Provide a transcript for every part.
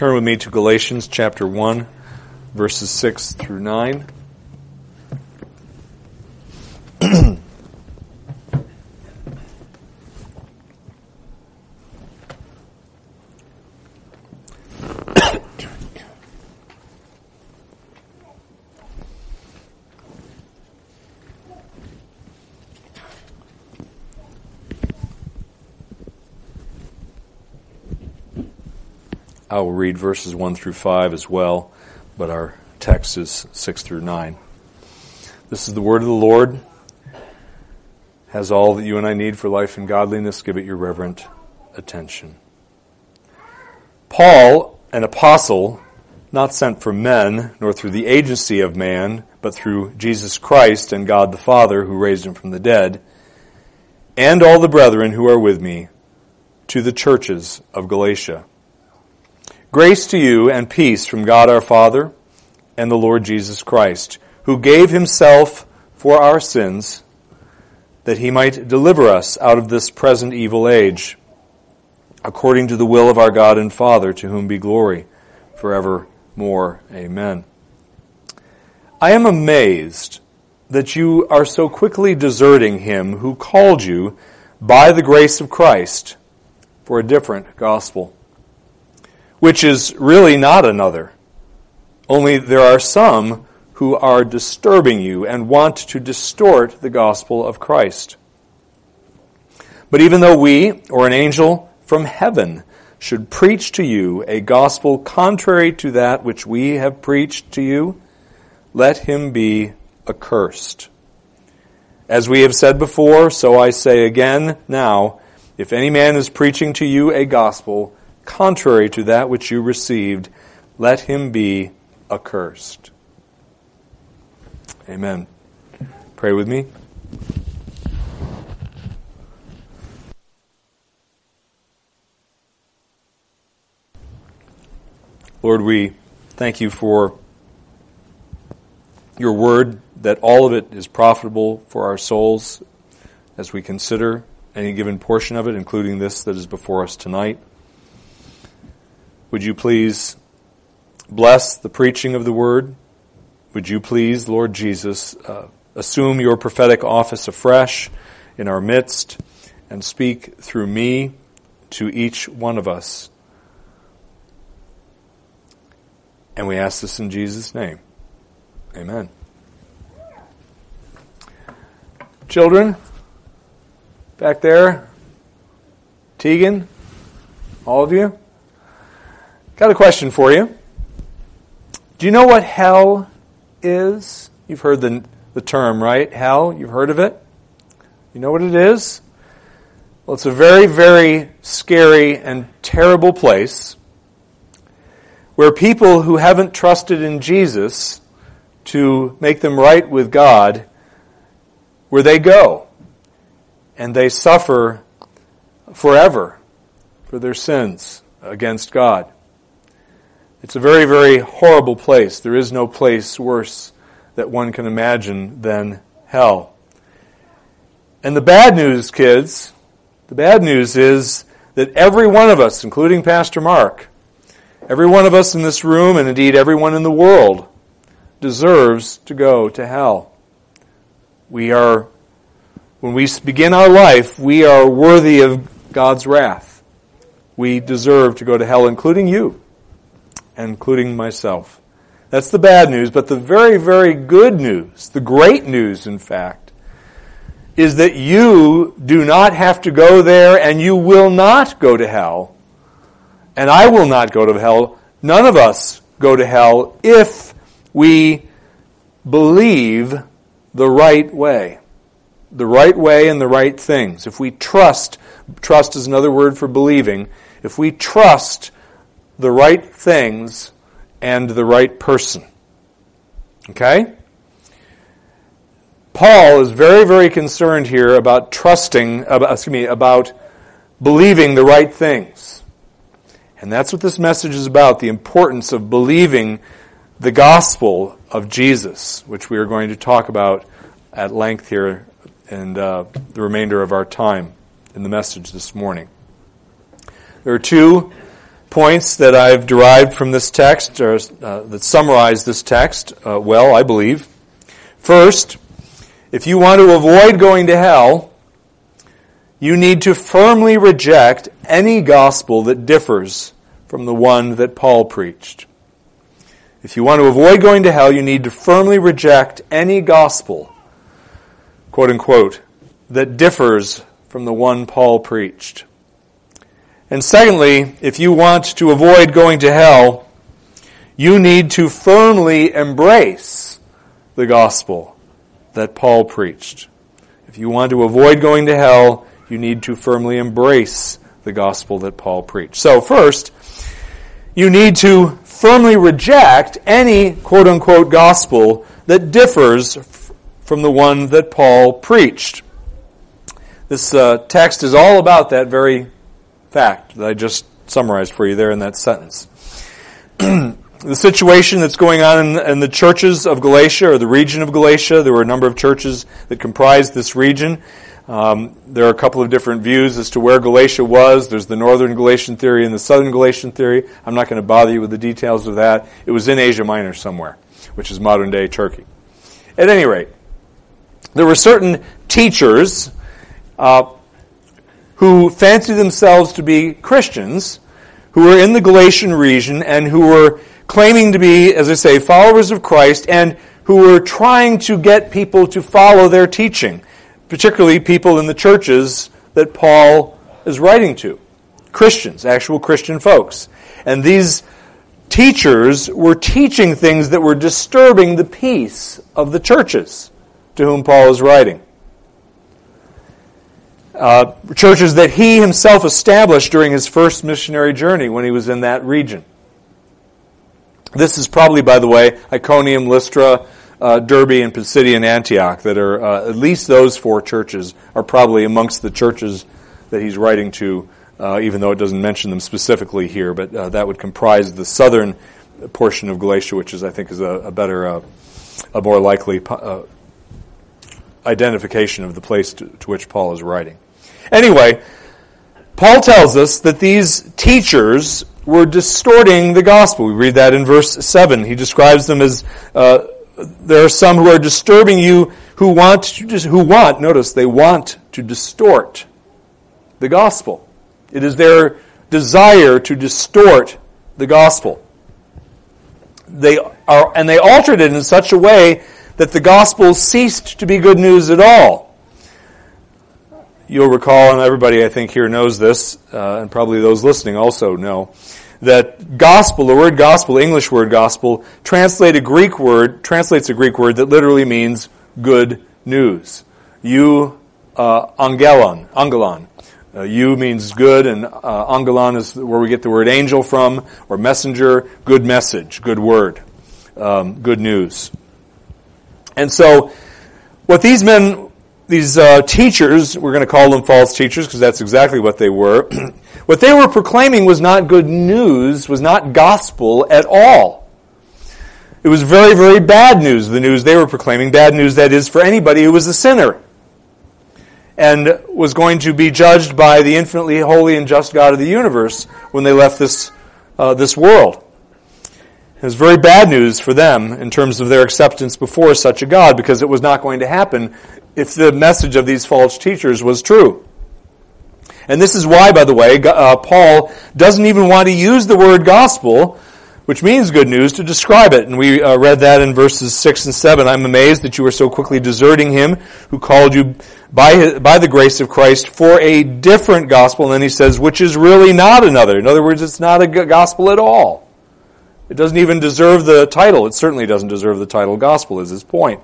Turn with me to Galatians chapter 1, verses 6 through 9. Read verses 1 through 5 as well, but our text is 6 through 9. This is the word of the Lord. Has all that you and I need for life and godliness. Give it your reverent attention. Paul, an apostle, not sent from men, nor through the agency of man, but through Jesus Christ and God the Father, who raised him from the dead, and all the brethren who are with me, to the churches of Galatia. Grace to you and peace from God our Father and the Lord Jesus Christ, who gave himself for our sins that he might deliver us out of this present evil age, according to the will of our God and Father, to whom be glory forevermore. Amen. I am amazed that you are so quickly deserting him who called you by the grace of Christ for a different gospel which is really not another. Only there are some who are disturbing you and want to distort the gospel of Christ. But even though we, or an angel from heaven, should preach to you a gospel contrary to that which we have preached to you, let him be accursed. As we have said before, so I say again now, if any man is preaching to you a gospel contrary to that which you received, let him be accursed. Amen. Pray with me. Lord, we thank you for your word, that all of it is profitable for our souls as we consider any given portion of it, including this that is before us tonight. Would you please bless the preaching of the word? Would you please, Lord Jesus, uh, assume your prophetic office afresh in our midst and speak through me to each one of us? And we ask this in Jesus' name. Amen. Children, back there, Tegan, all of you. Got a question for you. Do you know what hell is? You've heard the, the term, right? Hell, you've heard of it? You know what it is? Well, it's a very, very scary and terrible place where people who haven't trusted in Jesus to make them right with God, where they go and they suffer forever for their sins against God. It's a very, very horrible place. There is no place worse that one can imagine than hell. And the bad news, kids, the bad news is that every one of us, including Pastor Mark, every one of us in this room, and indeed everyone in the world, deserves to go to hell. We are, when we begin our life, we are worthy of God's wrath. We deserve to go to hell, including you including myself. That's the bad news, but the very, very good news, the great news, in fact, is that you do not have to go there and you will not go to hell. And I will not go to hell. None of us go to hell if we believe the right way. The right way and the right things. If we trust, trust is another word for believing, if we trust the right things and the right person. Okay? Paul is very, very concerned here about trusting, about, excuse me, about believing the right things. And that's what this message is about, the importance of believing the gospel of Jesus, which we are going to talk about at length here in uh, the remainder of our time in the message this morning. There are two points that I've derived from this text, or uh, that summarize this text uh, well, I believe. First, if you want to avoid going to hell, you need to firmly reject any gospel that differs from the one that Paul preached. If you want to avoid going to hell, you need to firmly reject any gospel, quote unquote, that differs from the one Paul preached. And secondly, if you want to avoid going to hell, you need to firmly embrace the gospel that Paul preached. If you want to avoid going to hell, you need to firmly embrace the gospel that Paul preached. So first, you need to firmly reject any quote unquote gospel that differs from the one that Paul preached. This uh, text is all about that very fact that I just summarized for you there in that sentence. the situation that's going on in, in, the churches of Galatia or the region of Galatia, there were a number of churches that comprised this region. Um, there are a couple of different views as to where Galatia was. There's the northern Galatian theory and the southern Galatian theory. I'm not going to bother you with the details of that. It was in Asia Minor somewhere, which is modern day Turkey. At any rate, there were certain teachers uh, who fancied themselves to be Christians, who were in the Galatian region and who were claiming to be, as I say, followers of Christ and who were trying to get people to follow their teaching, particularly people in the churches that Paul is writing to. Christians, actual Christian folks. And these teachers were teaching things that were disturbing the peace of the churches to whom Paul is writing uh, churches that he himself established during his first missionary journey when he was in that region. This is probably, by the way, Iconium, Lystra, uh, Derbe, and Pisidian Antioch, that are uh, at least those four churches are probably amongst the churches that he's writing to, uh, even though it doesn't mention them specifically here. But uh, that would comprise the southern portion of Galatia, which is, I think, is a, a better, a more likely identification of the place to, to which Paul is writing. Anyway, Paul tells us that these teachers were distorting the gospel. We read that in verse 7. He describes them as uh, there are some who are disturbing you who want to, who want, notice, they want to distort the gospel. It is their desire to distort the gospel. They are, and they altered it in such a way that the gospel ceased to be good news at all. You'll recall, and everybody I think here knows this, uh, and probably those listening also know, that gospel, the word gospel, English word gospel, translate a Greek word, translates a Greek word that literally means good news. You, uh, angelon, angelon. Uh, you means good, and uh, angelon is where we get the word angel from, or messenger, good message, good word, um, good news. And so, what these men these uh, teachers, we're going to call them false teachers because that's exactly what they were. what they were proclaiming was not good news, was not gospel at all. It was very, very bad news, the news they were proclaiming. Bad news, that is, for anybody who was a sinner and was going to be judged by the infinitely holy and just God of the universe when they left this, uh, this world. It was very bad news for them in terms of their acceptance before such a God because it was not going to happen if the message of these false teachers was true. And this is why, by the way, uh, Paul doesn't even want to use the word gospel, which means good news, to describe it. And we uh, read that in verses 6 and 7. I'm amazed that you are so quickly deserting him who called you by, his, by the grace of Christ for a different gospel. And then he says, which is really not another. In other words, it's not a gospel at all. It doesn't even deserve the title. It certainly doesn't deserve the title gospel, is his point.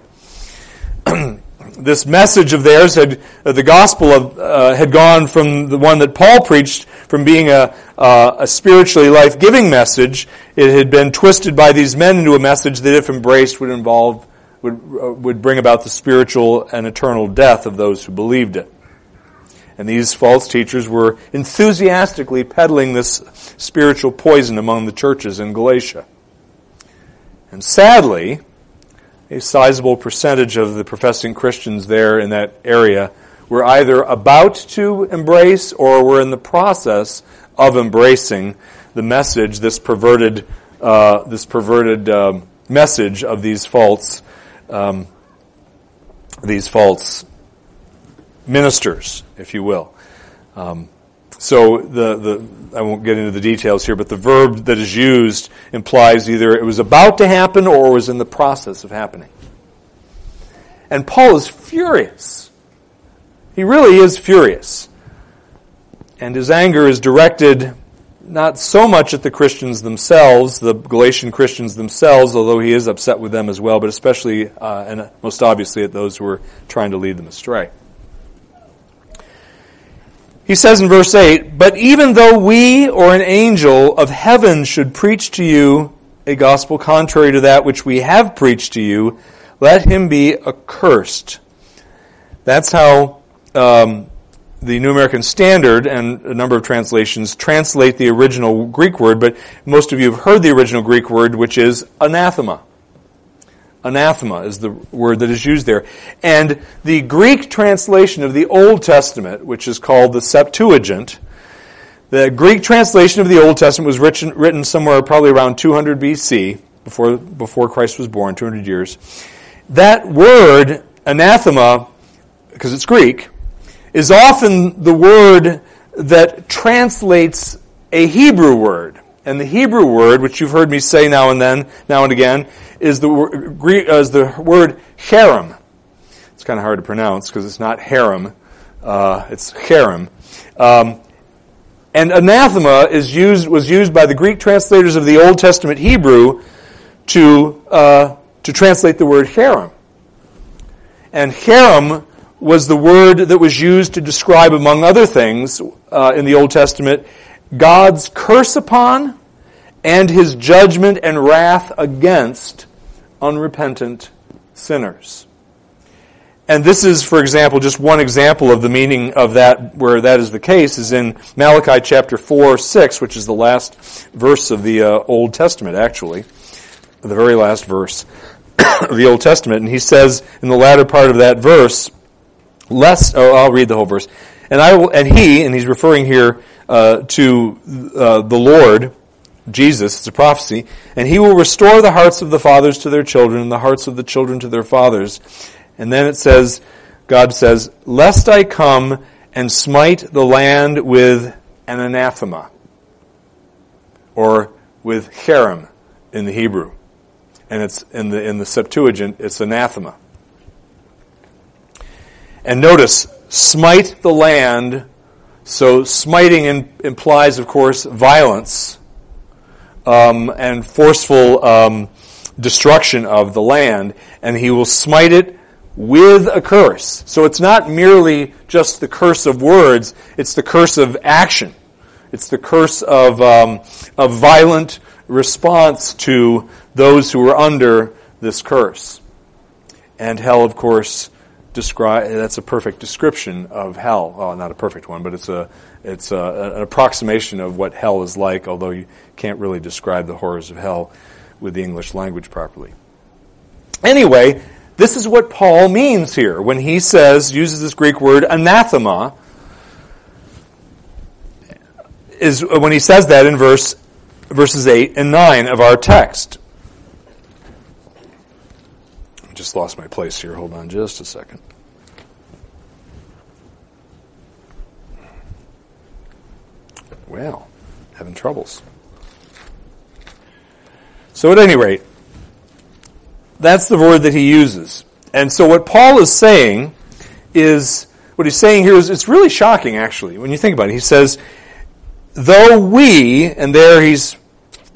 this message of theirs had uh, the gospel of, uh, had gone from the one that Paul preached from being a, uh, a spiritually life giving message. It had been twisted by these men into a message that, if embraced, would involve would uh, would bring about the spiritual and eternal death of those who believed it. And these false teachers were enthusiastically peddling this spiritual poison among the churches in Galatia. And sadly, a sizable percentage of the professing Christians there in that area were either about to embrace or were in the process of embracing the message, this perverted, uh, this perverted um, message of these false, um, these false ministers, if you will. Um, so the, the I won't get into the details here, but the verb that is used implies either it was about to happen or was in the process of happening. And Paul is furious. He really is furious. And his anger is directed not so much at the Christians themselves, the Galatian Christians themselves, although he is upset with them as well, but especially uh, and most obviously at those who are trying to lead them astray. He says in verse 8, But even though we or an angel of heaven should preach to you a gospel contrary to that which we have preached to you, let him be accursed. That's how um, the New American Standard and a number of translations translate the original Greek word, but most of you have heard the original Greek word, which is anathema. Anathema is the word that is used there. And the Greek translation of the Old Testament, which is called the Septuagint, the Greek translation of the Old Testament was written, written somewhere probably around 200 BC, before, before Christ was born, 200 years. That word, anathema, because it's Greek, is often the word that translates a Hebrew word. And the Hebrew word, which you've heard me say now and then, now and again, is the, uh, is the word harem. It's kind of hard to pronounce because it's not harem, uh, it's harem. Um, and anathema is used, was used by the Greek translators of the Old Testament Hebrew to, uh, to translate the word harem. And harem was the word that was used to describe, among other things, uh, in the Old Testament, God's curse upon and his judgment and wrath against unrepentant sinners. And this is, for example, just one example of the meaning of that, where that is the case, is in Malachi chapter 4, 6, which is the last verse of the uh, Old Testament, actually. The very last verse of the Old Testament. And he says in the latter part of that verse, lest, oh, I'll read the whole verse. And I will, and he, and he's referring here uh, to uh, the Lord, Jesus, it's a prophecy, and he will restore the hearts of the fathers to their children and the hearts of the children to their fathers. And then it says, God says, lest I come and smite the land with an anathema, or with cherem in the Hebrew. And it's in the, in the Septuagint, it's anathema. And notice, smite the land. So smiting in, implies, of course, violence um, and forceful um, destruction of the land, and he will smite it with a curse. So it's not merely just the curse of words; it's the curse of action. It's the curse of um, of violent response to those who are under this curse. And hell, of course, describe that's a perfect description of hell. Well, not a perfect one, but it's a it's uh, a, an approximation of what hell is like. Although you can't really describe the horrors of hell with the English language properly. Anyway, this is what Paul means here when he says uses this Greek word anathema. Is uh, when he says that in verse verses eight and nine of our text I just lost my place here. Hold on just a second. Well, having troubles. So, at any rate, that's the word that he uses. And so, what Paul is saying is what he's saying here is it's really shocking, actually, when you think about it. He says, though we, and there he's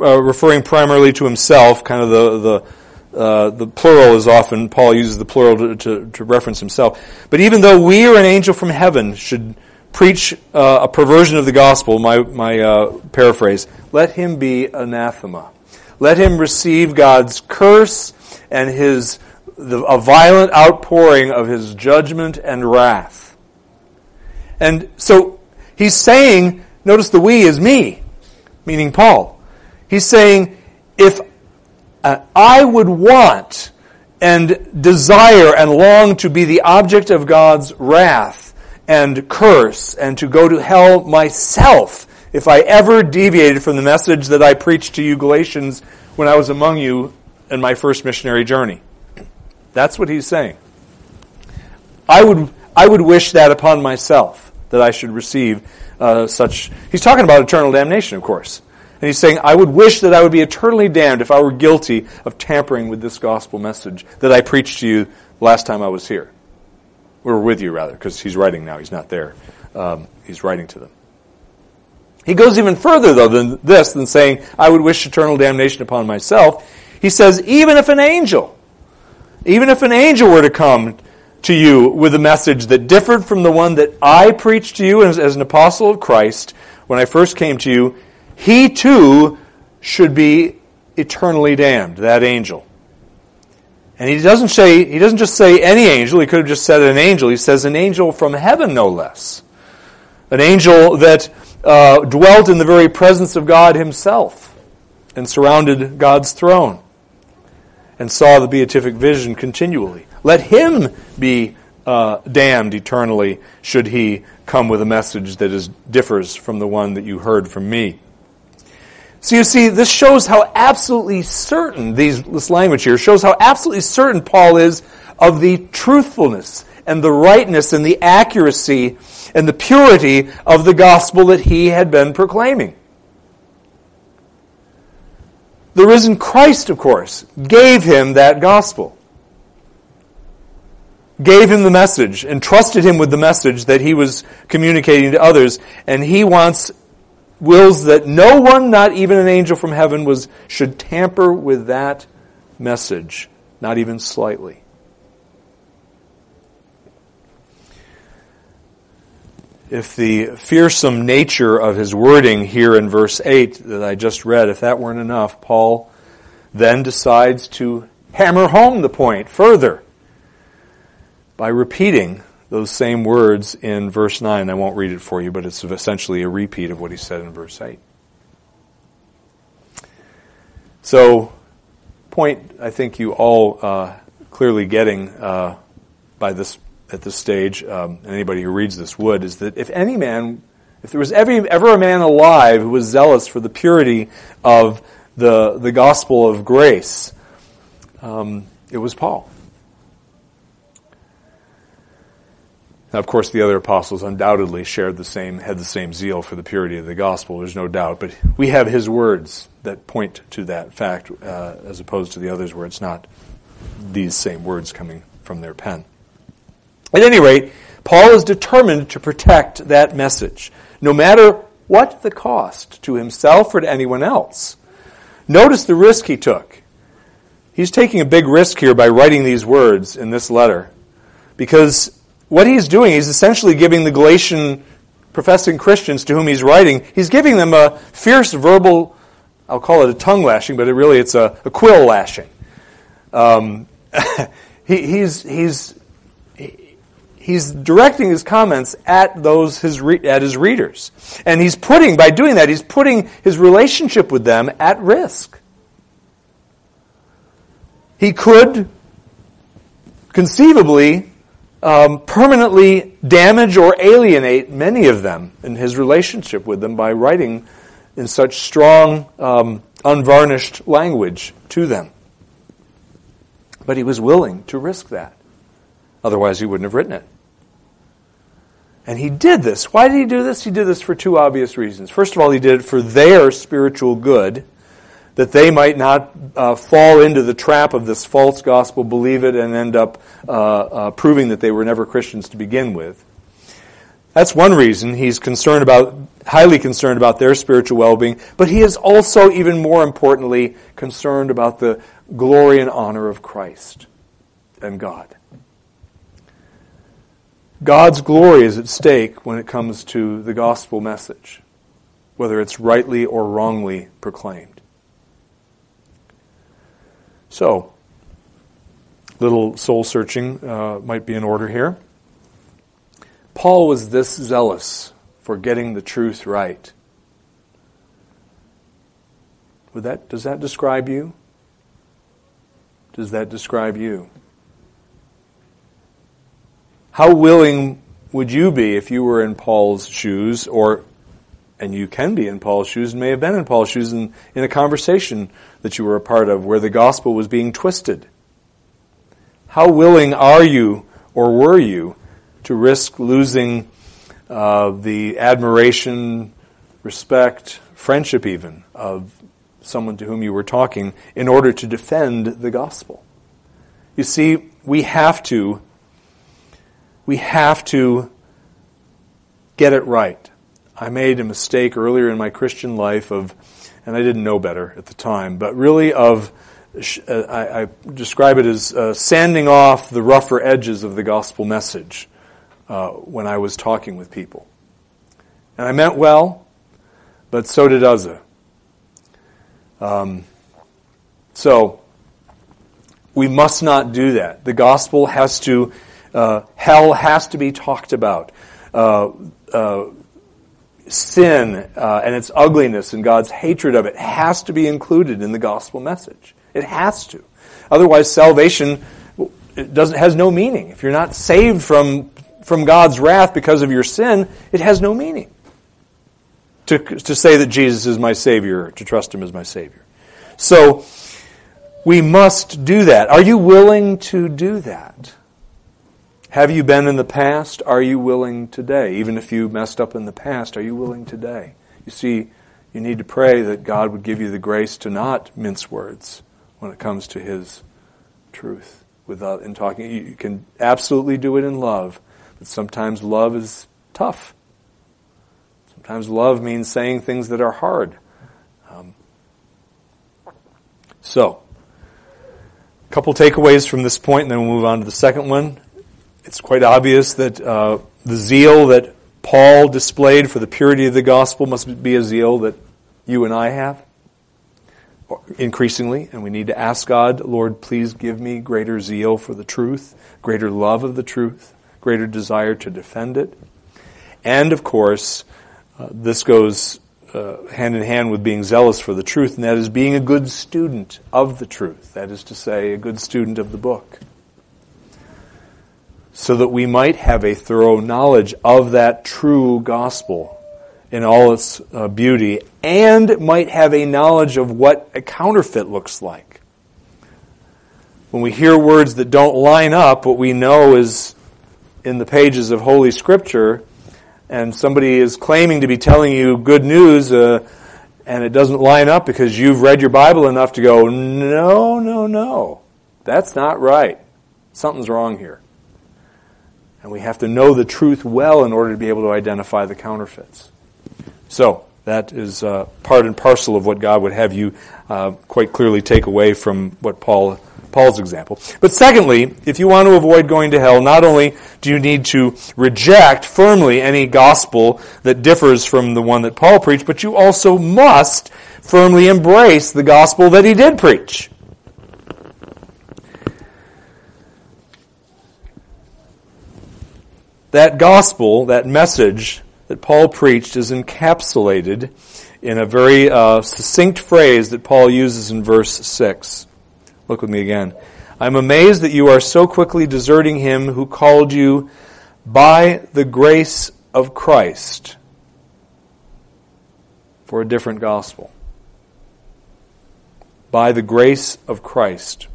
uh, referring primarily to himself, kind of the, the uh, the plural is often, Paul uses the plural to, to, to, reference himself. But even though we or an angel from heaven should preach uh, a perversion of the gospel, my, my uh, paraphrase, let him be anathema. Let him receive God's curse and his, the, a violent outpouring of his judgment and wrath. And so he's saying, notice the we is me, meaning Paul. He's saying, if uh, I would want and desire and long to be the object of God's wrath and curse and to go to hell myself if I ever deviated from the message that I preached to you, Galatians, when I was among you in my first missionary journey. That's what he's saying. I would, I would wish that upon myself, that I should receive uh, such. He's talking about eternal damnation, of course. And he's saying, I would wish that I would be eternally damned if I were guilty of tampering with this gospel message that I preached to you last time I was here. Or with you, rather, because he's writing now. He's not there. Um, he's writing to them. He goes even further, though, than this, than saying, I would wish eternal damnation upon myself. He says, even if an angel, even if an angel were to come to you with a message that differed from the one that I preached to you as, as an apostle of Christ when I first came to you, he too should be eternally damned, that angel. And he doesn't say, he doesn't just say any angel, he could have just said an angel. He says an angel from heaven, no less. An angel that uh, dwelt in the very presence of God himself and surrounded God's throne and saw the beatific vision continually. Let him be uh, damned eternally should he come with a message that is, differs from the one that you heard from me. So you see, this shows how absolutely certain, these, this language here shows how absolutely certain Paul is of the truthfulness and the rightness and the accuracy and the purity of the gospel that he had been proclaiming. The risen Christ, of course, gave him that gospel. Gave him the message, entrusted him with the message that he was communicating to others, and he wants wills that no one, not even an angel from heaven, was, should tamper with that message, not even slightly. If the fearsome nature of his wording here in verse 8 that I just read, if that weren't enough, Paul then decides to hammer home the point further by repeating those same words in verse 9. I won't read it for you, but it's essentially a repeat of what he said in verse 8. So, point I think you all uh, clearly getting uh, by this at this stage, um, and anybody who reads this would, is that if any man, if there was ever, ever a man alive who was zealous for the purity of the the gospel of grace, um, it was Paul. Now, of course, the other apostles undoubtedly shared the same, had the same zeal for the purity of the gospel. There's no doubt, but we have his words that point to that fact, uh, as opposed to the others where it's not these same words coming from their pen. At any rate, Paul is determined to protect that message, no matter what the cost to himself or to anyone else. Notice the risk he took. He's taking a big risk here by writing these words in this letter because what he's doing, he's essentially giving the Galatian professing Christians to whom he's writing, he's giving them a fierce verbal, I'll call it a tongue lashing, but it really it's a, a quill lashing. Um, he, he's, he's, he's directing his comments at those his re- at his readers, and he's putting by doing that he's putting his relationship with them at risk. He could conceivably um, permanently damage or alienate many of them in his relationship with them by writing in such strong, um, unvarnished language to them. But he was willing to risk that. Otherwise, he wouldn't have written it. And he did this. Why did he do this? He did this for two obvious reasons. First of all, he did it for their spiritual good that they might not uh, fall into the trap of this false gospel, believe it, and end up uh, uh, proving that they were never Christians to begin with. That's one reason he's concerned about, highly concerned about their spiritual well-being, but he is also, even more importantly, concerned about the glory and honor of Christ and God. God's glory is at stake when it comes to the gospel message, whether it's rightly or wrongly proclaimed. So, little soul searching uh, might be in order here. Paul was this zealous for getting the truth right. Would that, does that describe you? Does that describe you? How willing would you be if you were in Paul's shoes or and you can be in Paul's shoes and may have been in Paul's shoes in, in a conversation that you were a part of where the gospel was being twisted. How willing are you or were you to risk losing uh, the admiration, respect, friendship even of someone to whom you were talking in order to defend the gospel? You see, we have to we have to get it right. I made a mistake earlier in my Christian life of, and I didn't know better at the time, but really of, uh, I, I describe it as uh, sanding off the rougher edges of the gospel message uh, when I was talking with people. And I meant well, but so did Uzzah. Um, so, we must not do that. The gospel has to, uh, hell has to be talked about. Uh, uh, sin uh, and its ugliness and God's hatred of it has to be included in the gospel message. It has to. Otherwise, salvation doesn't has no meaning. If you're not saved from from God's wrath because of your sin, it has no meaning. To to say that Jesus is my Savior, to trust Him as my Savior. So we must do that. Are you willing to do that? Have you been in the past? Are you willing today? Even if you messed up in the past, are you willing today? You see, you need to pray that God would give you the grace to not mince words when it comes to His truth. Without in talking, you can absolutely do it in love, but sometimes love is tough. Sometimes love means saying things that are hard. Um, so, a couple takeaways from this point, and then we'll move on to the second one it's quite obvious that uh, the zeal that Paul displayed for the purity of the gospel must be a zeal that you and I have increasingly, and we need to ask God, Lord, please give me greater zeal for the truth, greater love of the truth, greater desire to defend it. And of course, uh, this goes uh, hand in hand with being zealous for the truth, and that is being a good student of the truth. That is to say, a good student of the book so that we might have a thorough knowledge of that true gospel in all its uh, beauty and might have a knowledge of what a counterfeit looks like. When we hear words that don't line up, what we know is in the pages of Holy Scripture, and somebody is claiming to be telling you good news, uh, and it doesn't line up because you've read your Bible enough to go, no, no, no, that's not right. Something's wrong here. And we have to know the truth well in order to be able to identify the counterfeits. So, that is uh, part and parcel of what God would have you uh, quite clearly take away from what Paul Paul's example. But secondly, if you want to avoid going to hell, not only do you need to reject firmly any gospel that differs from the one that Paul preached, but you also must firmly embrace the gospel that he did preach. That gospel, that message that Paul preached is encapsulated in a very uh, succinct phrase that Paul uses in verse 6. Look with me again. I'm amazed that you are so quickly deserting him who called you by the grace of Christ for a different gospel. By the grace of Christ.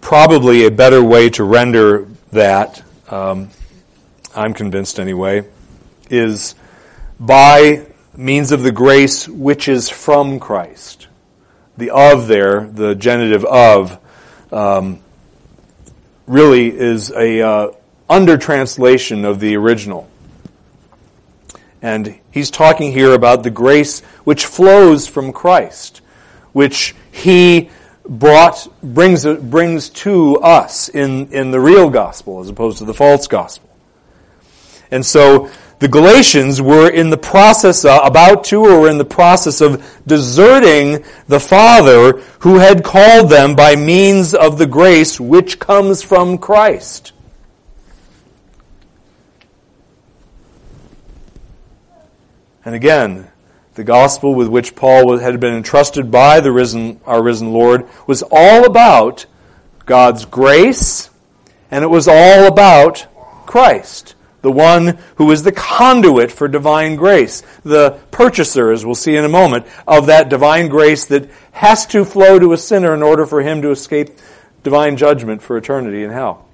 Probably a better way to render that, um, I'm convinced anyway, is by means of the grace which is from Christ. The of there, the genitive of, um, really is a uh, under translation of the original. And he's talking here about the grace which flows from Christ, which he brought brings brings to us in in the real gospel as opposed to the false gospel. And so the Galatians were in the process of, about to or were in the process of deserting the Father who had called them by means of the grace which comes from Christ. And again, the gospel with which Paul had been entrusted by the risen, our risen Lord was all about God's grace, and it was all about Christ, the one who is the conduit for divine grace, the purchaser, as we'll see in a moment, of that divine grace that has to flow to a sinner in order for him to escape divine judgment for eternity in hell.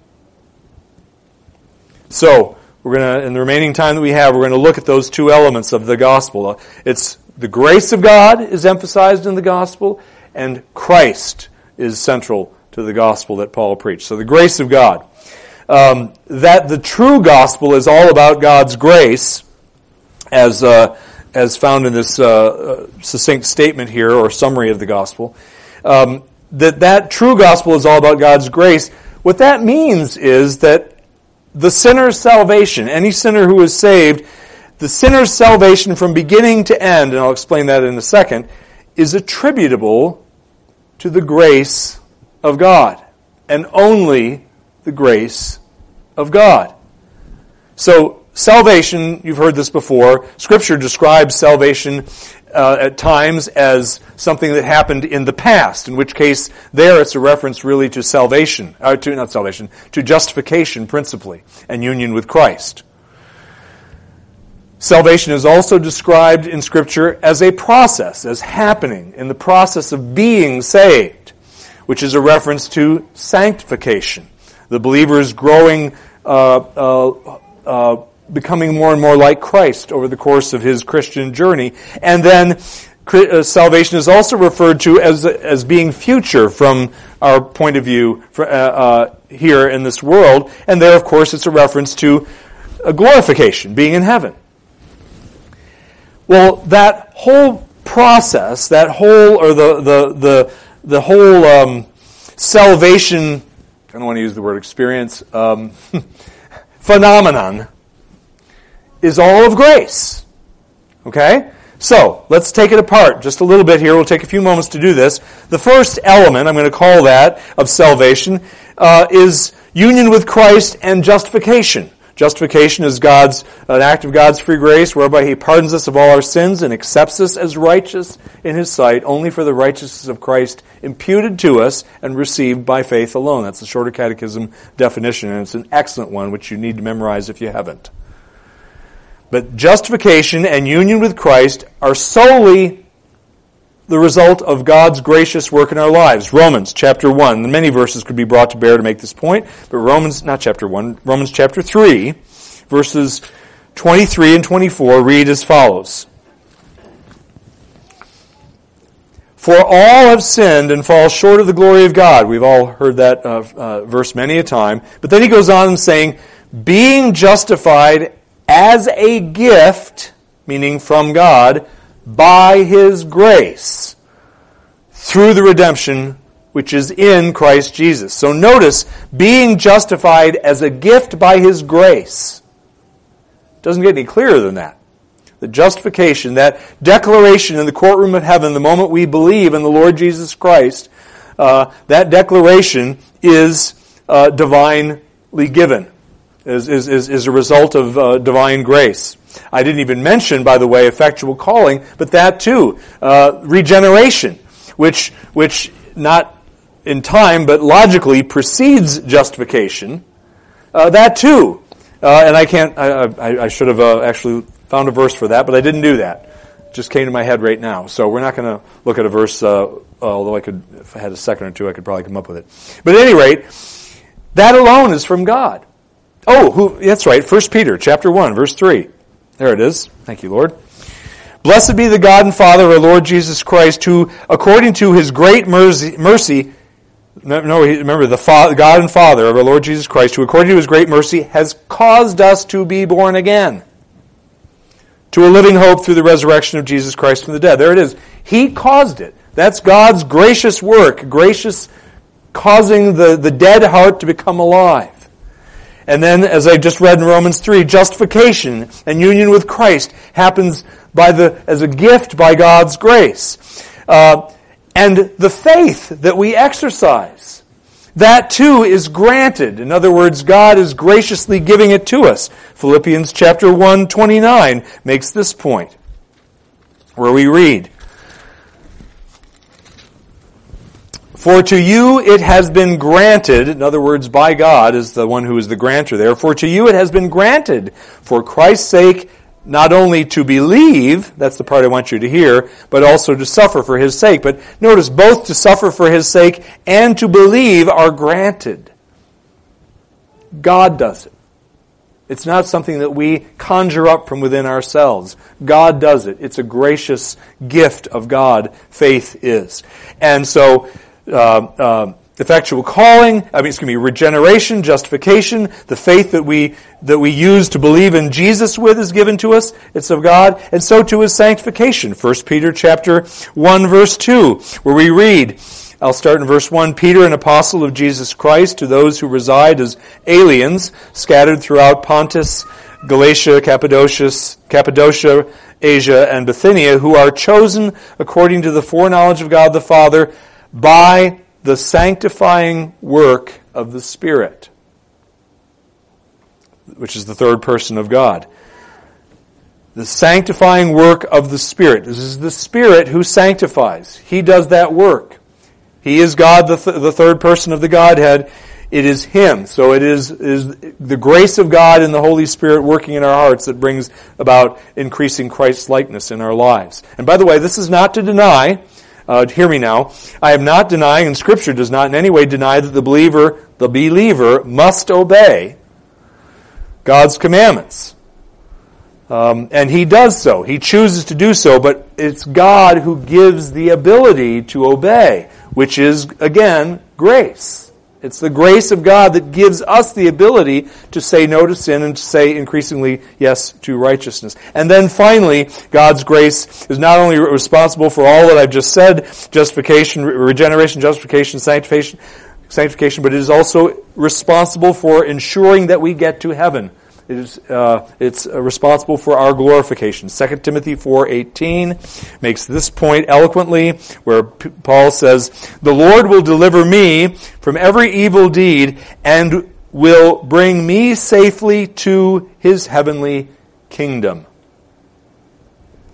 So, we're going to, in the remaining time that we have, we're going to look at those two elements of the gospel. It's the grace of God is emphasized in the gospel, and Christ is central to the gospel that Paul preached. So the grace of God. Um, that the true gospel is all about God's grace, as uh, as found in this uh, uh, succinct statement here or summary of the gospel. Um, that that true gospel is all about God's grace. What that means is that the sinner's salvation, any sinner who is saved, the sinner's salvation from beginning to end, and I'll explain that in a second, is attributable to the grace of God, and only the grace of God. So, salvation, you've heard this before, Scripture describes salvation uh, at times as something that happened in the past, in which case there it's a reference really to salvation, uh, to not salvation, to justification principally, and union with Christ. Salvation is also described in Scripture as a process, as happening in the process of being saved, which is a reference to sanctification. The believer is growing, uh, uh, uh, becoming more and more like Christ over the course of his Christian journey. And then uh, salvation is also referred to as, as being future from our point of view for, uh, uh, here in this world. And there, of course, it's a reference to a glorification, being in heaven. Well, that whole process, that whole, or the, the, the, the whole um, salvation, I don't want to use the word experience, um, phenomenon, is all of grace. Okay? So, let's take it apart just a little bit here. We'll take a few moments to do this. The first element, I'm going to call that, of salvation, uh, is union with Christ and justification. Justification is God's, an act of God's free grace whereby He pardons us of all our sins and accepts us as righteous in His sight only for the righteousness of Christ imputed to us and received by faith alone. That's the Shorter Catechism definition, and it's an excellent one which you need to memorize if you haven't. But justification and union with Christ are solely the result of God's gracious work in our lives. Romans chapter 1. Many verses could be brought to bear to make this point, but Romans, not chapter 1, Romans chapter 3, verses 23 and 24 read as follows. For all have sinned and fall short of the glory of God. We've all heard that uh, uh, verse many a time. But then he goes on saying, being justified as a gift, meaning from God, by his grace through the redemption which is in Christ Jesus. So notice, being justified as a gift by his grace. Doesn't get any clearer than that. The justification, that declaration in the courtroom of heaven, the moment we believe in the Lord Jesus Christ, uh, that declaration is uh, divinely given, is, is, is, a result of uh, divine grace. I didn't even mention, by the way, effectual calling, but that too, uh, regeneration, which which not in time but logically precedes justification. Uh, that too, uh, and I can't. I, I, I should have uh, actually found a verse for that, but I didn't do that. It just came to my head right now. So we're not going to look at a verse. Uh, although I could, if I had a second or two, I could probably come up with it. But at any rate, that alone is from God. Oh, who, that's right. First Peter chapter one, verse three. There it is. Thank you, Lord. Blessed be the God and Father of our Lord Jesus Christ, who, according to his great mercy, mercy no, remember, the Father, God and Father of our Lord Jesus Christ, who, according to his great mercy, has caused us to be born again to a living hope through the resurrection of Jesus Christ from the dead. There it is. He caused it. That's God's gracious work, gracious causing the, the dead heart to become alive. And then, as I just read in Romans 3, justification and union with Christ happens by the, as a gift by God's grace. Uh, and the faith that we exercise, that too is granted. In other words, God is graciously giving it to us. Philippians chapter 1, 29 makes this point, where we read, For to you it has been granted, in other words, by God is the one who is the grantor there, for to you it has been granted, for Christ's sake, not only to believe, that's the part I want you to hear, but also to suffer for his sake. But notice, both to suffer for his sake and to believe are granted. God does it. It's not something that we conjure up from within ourselves. God does it. It's a gracious gift of God, faith is. And so, uh, uh, effectual calling, I mean, it's going to be regeneration, justification, the faith that we, that we use to believe in Jesus with is given to us. It's of God. And so too is sanctification. 1 Peter chapter 1 verse 2, where we read, I'll start in verse 1. Peter, an apostle of Jesus Christ, to those who reside as aliens scattered throughout Pontus, Galatia, Cappadocia, Cappadocia, Asia, and Bithynia, who are chosen according to the foreknowledge of God the Father by the sanctifying work of the Spirit, which is the third person of God. The sanctifying work of the Spirit. This is the Spirit who sanctifies. He does that work. He is God, the, th- the third person of the Godhead. It is Him. So it is, is the grace of God and the Holy Spirit working in our hearts that brings about increasing Christ's likeness in our lives. And by the way, this is not to deny, uh, hear me now, I am not denying, and Scripture does not in any way deny that the believer, the believer, must obey God's commandments. Um, and he does so. He chooses to do so, but it's God who gives the ability to obey which is, again, grace. It's the grace of God that gives us the ability to say no to sin and to say increasingly yes to righteousness. And then finally, God's grace is not only responsible for all that I've just said, justification, regeneration, justification, sanctification, sanctification, but it is also responsible for ensuring that we get to heaven. It is, uh, it's uh, responsible for our glorification. 2 Timothy 4.18 makes this point eloquently, where P- Paul says, The Lord will deliver me from every evil deed and will bring me safely to his heavenly kingdom.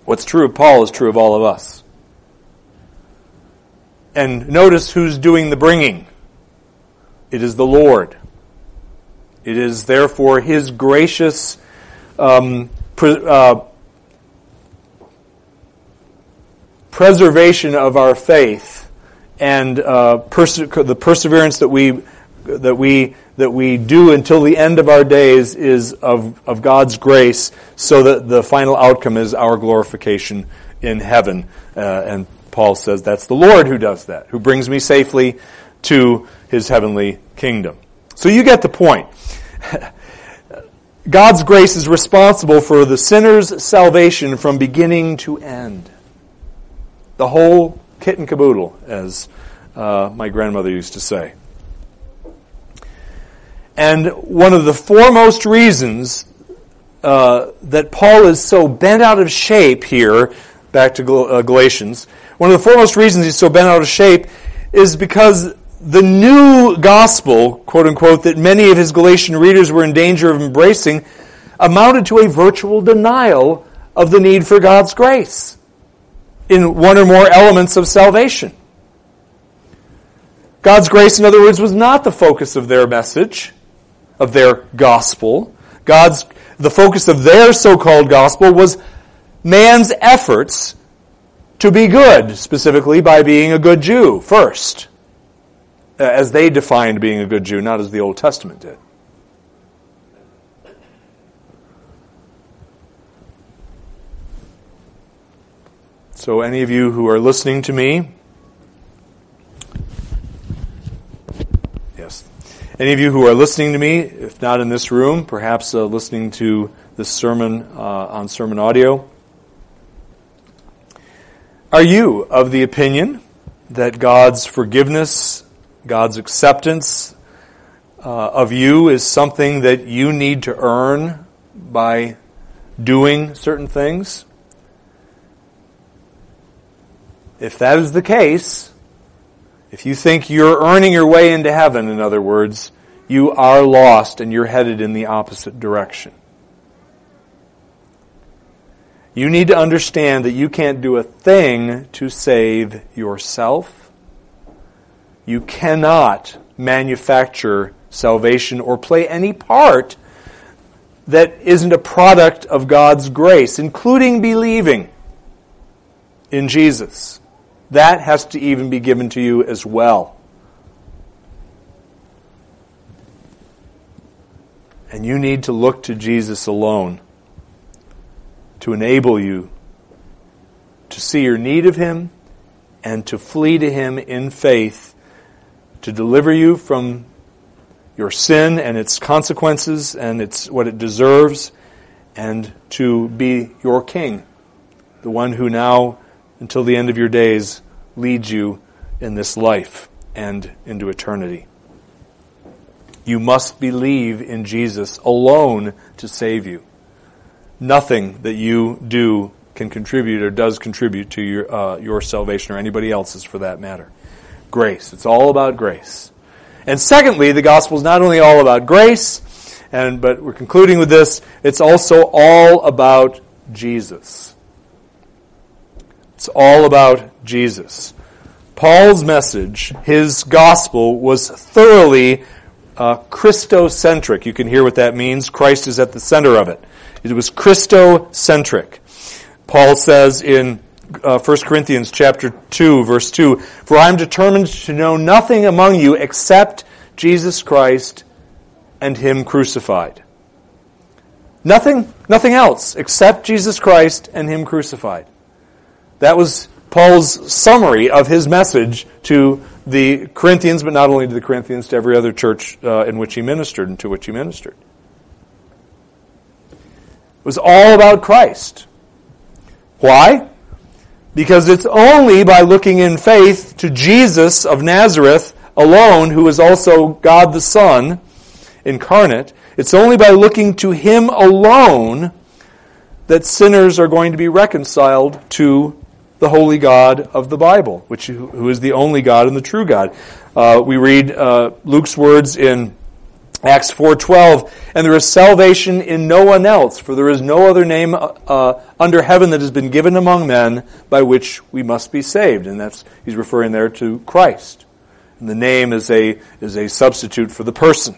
What's true of Paul is true of all of us. And notice who's doing the bringing. It is the Lord. It is therefore His gracious um, pre- uh, preservation of our faith and uh, perse- the perseverance that we that we that we do until the end of our days is of, of God's grace, so that the final outcome is our glorification in heaven. Uh, and Paul says that's the Lord who does that, who brings me safely to his heavenly kingdom. So you get the point. God's grace is responsible for the sinner's salvation from beginning to end. The whole kit and caboodle, as uh, my grandmother used to say. And one of the foremost reasons uh, that Paul is so bent out of shape here, back to Gal- uh, Galatians, one of the foremost reasons he's so bent out of shape is because the new gospel, quote unquote, that many of his Galatian readers were in danger of embracing amounted to a virtual denial of the need for God's grace in one or more elements of salvation. God's grace, in other words, was not the focus of their message, of their gospel. God's, the focus of their so-called gospel was man's efforts to be good, specifically by being a good Jew first. Uh, as they defined being a good Jew, not as the Old Testament did. So, any of you who are listening to me, yes, any of you who are listening to me, if not in this room, perhaps uh, listening to this sermon uh, on sermon audio, are you of the opinion that God's forgiveness God's acceptance uh, of you is something that you need to earn by doing certain things. If that is the case, if you think you're earning your way into heaven, in other words, you are lost and you're headed in the opposite direction. You need to understand that you can't do a thing to save yourself You cannot manufacture salvation or play any part that isn't a product of God's grace, including believing in Jesus. That has to even be given to you as well. And you need to look to Jesus alone to enable you to see your need of Him and to flee to Him in faith to deliver you from your sin and its consequences and its what it deserves and to be your king the one who now until the end of your days leads you in this life and into eternity. You must believe in Jesus alone to save you. Nothing that you do can contribute or does contribute to your uh, your salvation or anybody else's for that matter grace it's all about grace and secondly, the gospel is not only all about grace, and but we're concluding with this, it's also all about Jesus. It's all about Jesus. Paul's message, his gospel, was thoroughly uh, Christocentric. You can hear what that means. Christ is at the center of it. It was Christocentric. Paul says in uh, 1 Corinthians chapter 2 verse 2, "For I am determined to know nothing among you except Jesus Christ and him crucified." Nothing, nothing else except Jesus Christ and him crucified. That was Paul's summary of his message to the Corinthians, but not only to the Corinthians, to every other church uh, in which he ministered and to which he ministered. It was all about Christ. Why? Because it's only by looking in faith to Jesus of Nazareth alone, who is also God the Son incarnate, it's only by looking to Him alone that sinners are going to be reconciled to the holy God of the Bible, which who is the only God and the true God. Uh, we read uh, Luke's words in Acts 4:12, and there is salvation in no one else, for there is no other name uh, under heaven that has been given among men by which we must be saved. And that's he's referring there to Christ. And the name is a is a substitute for the person.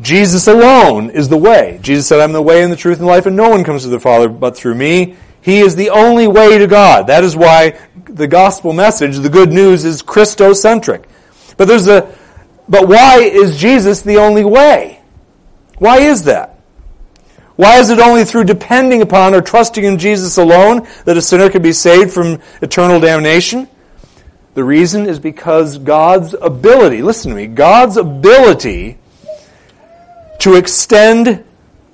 Jesus alone is the way. Jesus said, I'm the way and the truth and life, and no one comes to the Father but through me. He is the only way to God. That is why the gospel message, the good news, is Christocentric. But there's a, but why is Jesus the only way? Why is that? Why is it only through depending upon or trusting in Jesus alone that a sinner can be saved from eternal damnation? The reason is because God's ability, listen to me, God's ability to extend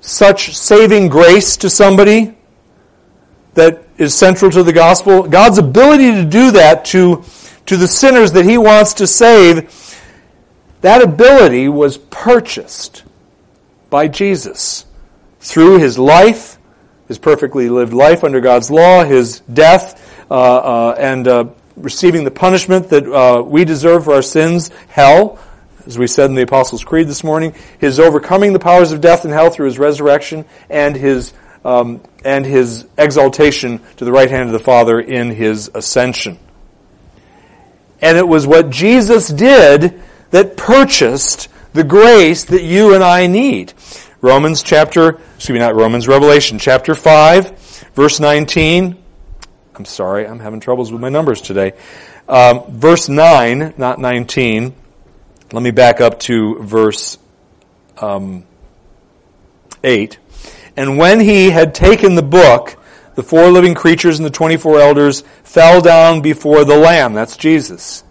such saving grace to somebody that is central to the gospel, God's ability to do that to to the sinners that he wants to save, that ability was purchased by Jesus through his life, his perfectly lived life under God's law, his death, uh, uh, and uh, receiving the punishment that uh, we deserve for our sins, hell, as we said in the Apostles' Creed this morning, his overcoming the powers of death and hell through his resurrection, and his um, and his exaltation to the right hand of the Father in his ascension. And it was what Jesus did that purchased the grace that you and I need. Romans chapter, excuse me, not Romans, Revelation chapter 5, verse 19. I'm sorry, I'm having troubles with my numbers today. Um, verse 9, not 19. Let me back up to verse um, 8. And when he had taken the book, the four living creatures and the 24 elders fell down before the Lamb. That's Jesus.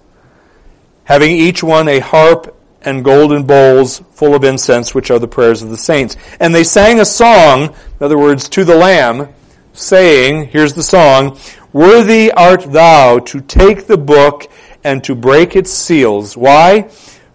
Having each one a harp and golden bowls full of incense, which are the prayers of the saints. And they sang a song, in other words, to the Lamb, saying, here's the song, Worthy art thou to take the book and to break its seals. Why?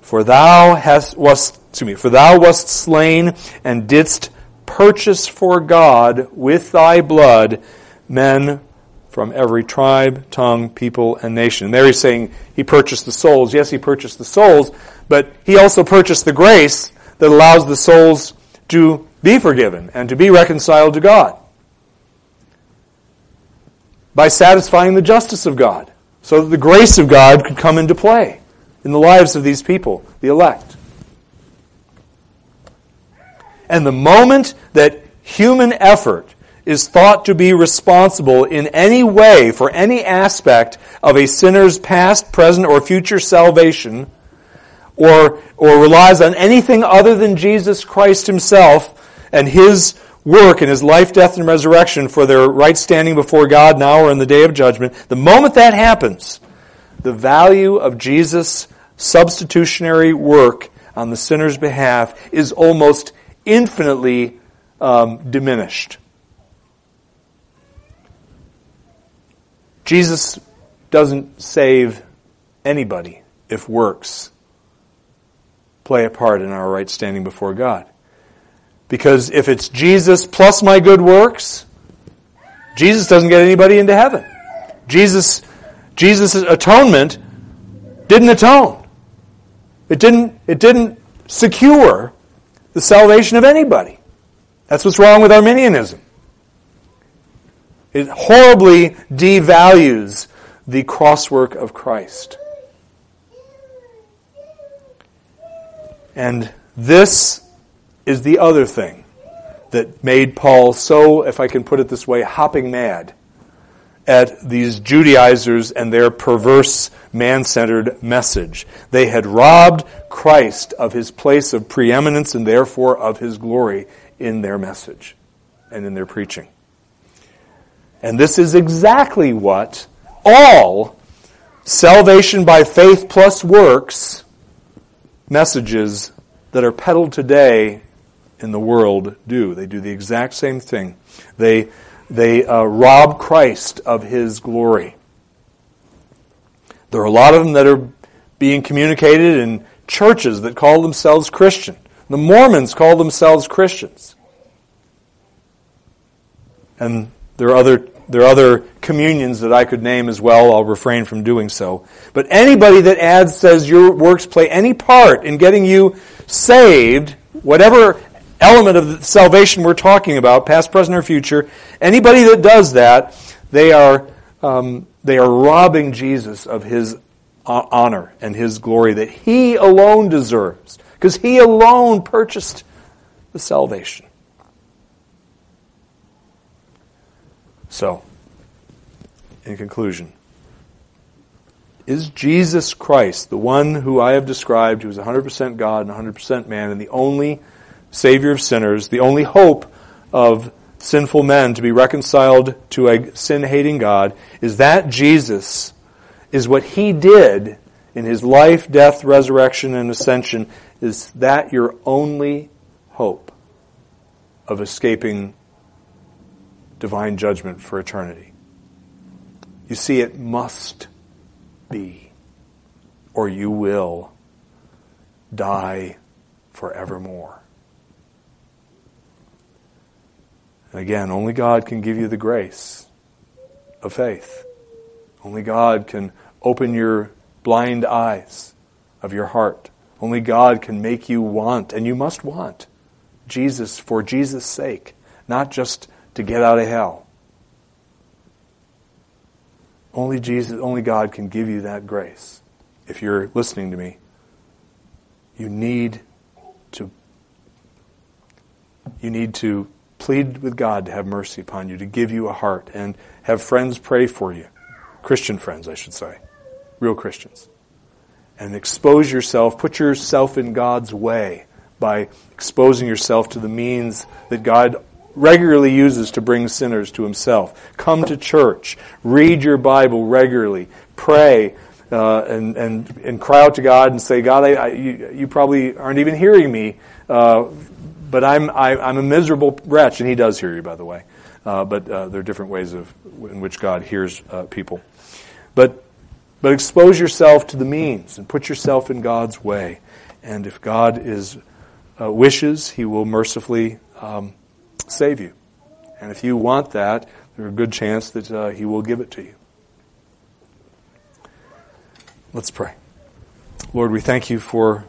For thou hast, wast, excuse me, for thou wast slain and didst purchase for God with thy blood men from every tribe, tongue, people, and nation. And there he's saying he purchased the souls. Yes, he purchased the souls, but he also purchased the grace that allows the souls to be forgiven and to be reconciled to God by satisfying the justice of God. so that the grace of God could come into play in the lives of these people, the elect. And the moment that human effort is thought to be responsible in any way for any aspect of a sinner's past, present, or future salvation, or, or relies on anything other than Jesus Christ himself and his work and his life, death, and resurrection for their right standing before God now or in the day of judgment, the moment that happens, the value of Jesus' substitutionary work on the sinner's behalf is almost infinitely um, diminished. Jesus doesn't save anybody if works play a part in our right standing before God. Because if it's Jesus plus my good works, Jesus doesn't get anybody into heaven. Jesus, Jesus' atonement didn't atone. It didn't, it didn't secure the salvation of anybody. That's what's wrong with Arminianism. It horribly devalues the crosswork of Christ. And this is the other thing that made Paul so, if I can put it this way, hopping mad at these Judaizers and their perverse, man centered message. They had robbed Christ of his place of preeminence and therefore of his glory in their message and in their preaching. And this is exactly what all salvation by faith plus works messages that are peddled today in the world do. They do the exact same thing. They, they uh, rob Christ of his glory. There are a lot of them that are being communicated in churches that call themselves Christian. The Mormons call themselves Christians. And there are other there are other communions that I could name as well. I'll refrain from doing so. But anybody that adds says your works play any part in getting you saved, whatever element of salvation we're talking about, past, present, or future, anybody that does that, they are, um, they are robbing Jesus of his honor and his glory that he alone deserves, because he alone purchased the salvation. So, in conclusion, is Jesus Christ, the one who I have described, who is 100% God and 100% man, and the only Savior of sinners, the only hope of sinful men to be reconciled to a sin hating God, is that Jesus is what He did in His life, death, resurrection, and ascension. Is that your only hope of escaping divine judgment for eternity. You see, it must be, or you will die forevermore. Again, only God can give you the grace of faith. Only God can open your blind eyes of your heart. Only God can make you want, and you must want, Jesus for Jesus' sake, not just to get out of hell. Only Jesus, only God can give you that grace. If you're listening to me, you need to you need to plead with God to have mercy upon you, to give you a heart, and have friends pray for you. Christian friends, I should say. Real Christians. And expose yourself, put yourself in God's way by exposing yourself to the means that God regularly uses to bring sinners to himself. Come to church, read your Bible regularly, pray, uh, and, and, and cry out to God and say, God, I, I, you, you, probably aren't even hearing me, uh, but I'm, I, am i am a miserable wretch. And He does hear you, by the way. Uh, but uh, there are different ways of, in which God hears uh, people. But, but expose yourself to the means and put yourself in God's way. And if God is uh, wishes, He will mercifully um, save you. And if you want that, there's a good chance that uh, He will give it to you. Let's pray. Lord, we thank you for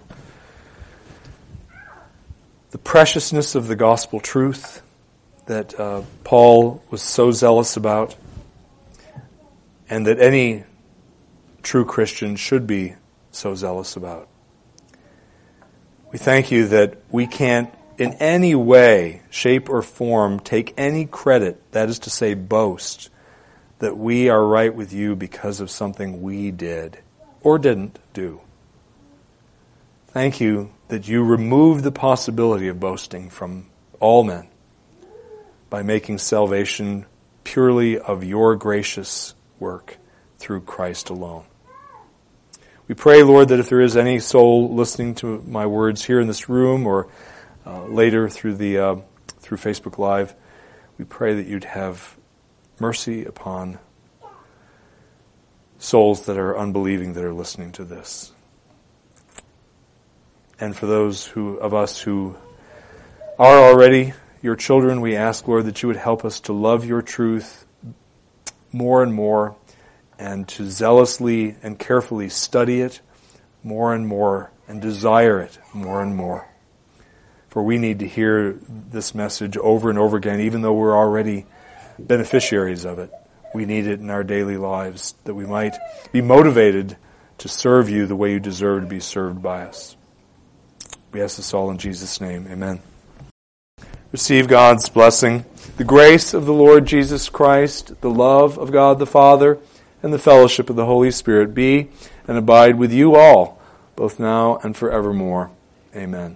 the preciousness of the gospel truth that uh, Paul was so zealous about, and that any true Christian should be so zealous about. We thank you that we can't in any way, shape, or form take any credit, that is to say, boast, that we are right with you because of something we did or didn't do. Thank you that you remove the possibility of boasting from all men by making salvation purely of your gracious work through Christ alone. We pray, Lord, that if there is any soul listening to my words here in this room or uh, later through the uh, through Facebook Live, we pray that you'd have mercy upon souls that are unbelieving that are listening to this. And for those who of us who are already your children, we ask, Lord, that you would help us to love your truth more and more and to zealously and carefully study it more and more and desire it more and more. For we need to hear this message over and over again, even though we're already beneficiaries of it. We need it in our daily lives that we might be motivated to serve you the way you deserve to be served by us. We ask this all in Jesus' name. Amen. Receive God's blessing. The grace of the Lord Jesus Christ, the love of God the Father, and the fellowship of the Holy Spirit be and abide with you all, both now and forevermore. Amen.